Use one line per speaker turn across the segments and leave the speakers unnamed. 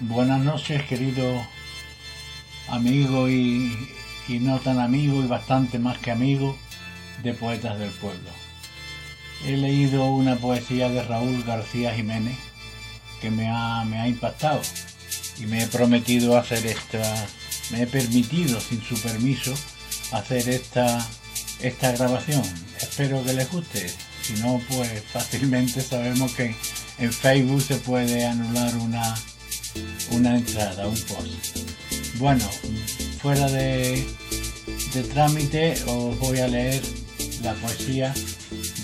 Buenas noches, querido amigo y, no tan amigo y bastante más que amigo de Poetas del Pueblo. He leído una poesía de Raúl García Jiménez que me ha, me ha impactado y me he prometido hacer esta, me he permitido sin su permiso hacer esta, esta grabación. Espero que les guste. Si no, pues fácilmente sabemos que en Facebook se puede anular una, una entrada, un post. Bueno, fuera de, de trámite os voy a leer la poesía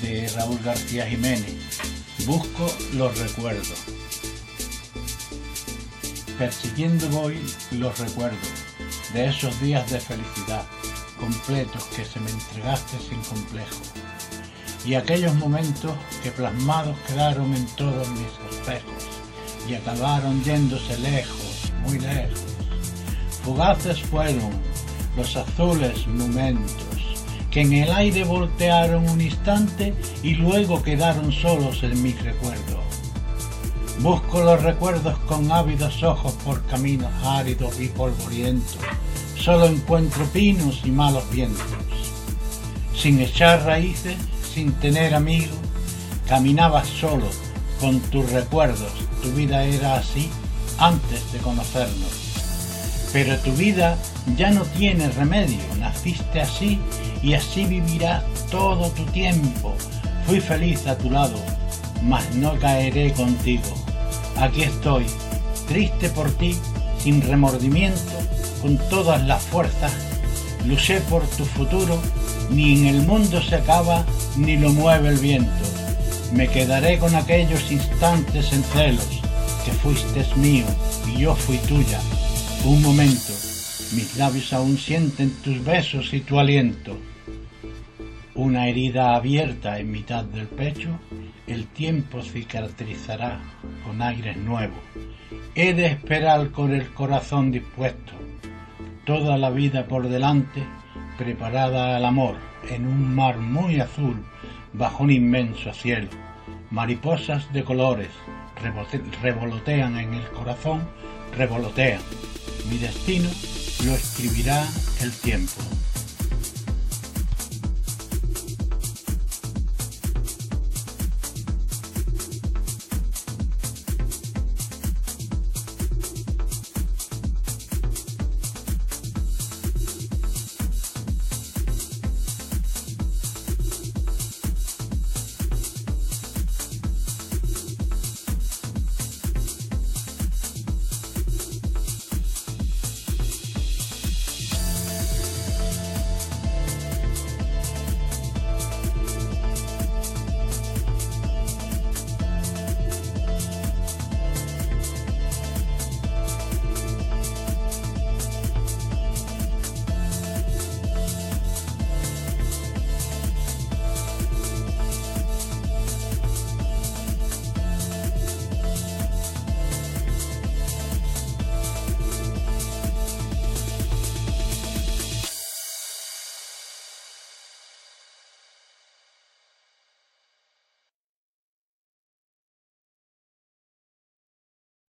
de Raúl García Jiménez. Busco los recuerdos. Persiguiendo voy los recuerdos de esos días de felicidad completos que se me entregaste sin complejo y aquellos momentos que plasmados quedaron en todos mis espejos y acabaron yéndose lejos, muy lejos. Fugaces fueron los azules momentos que en el aire voltearon un instante y luego quedaron solos en mis recuerdos. Busco los recuerdos con ávidos ojos por caminos áridos y polvorientos. Solo encuentro pinos y malos vientos. Sin echar raíces, sin tener amigos, caminabas solo con tus recuerdos. Tu vida era así antes de conocernos. Pero tu vida ya no tiene remedio. Naciste así y así vivirás todo tu tiempo. Fui feliz a tu lado, mas no caeré contigo. Aquí estoy, triste por ti, sin remordimiento, con todas las fuerzas. Luché por tu futuro, ni en el mundo se acaba, ni lo mueve el viento. Me quedaré con aquellos instantes en celos, que fuiste mío y yo fui tuya. Un momento, mis labios aún sienten tus besos y tu aliento. Una herida abierta en mitad del pecho, el tiempo cicatrizará con aires nuevos. He de esperar con el corazón dispuesto, toda la vida por delante, preparada al amor, en un mar muy azul, bajo un inmenso cielo. Mariposas de colores revolotean en el corazón, revolotean. Mi destino lo escribirá el tiempo.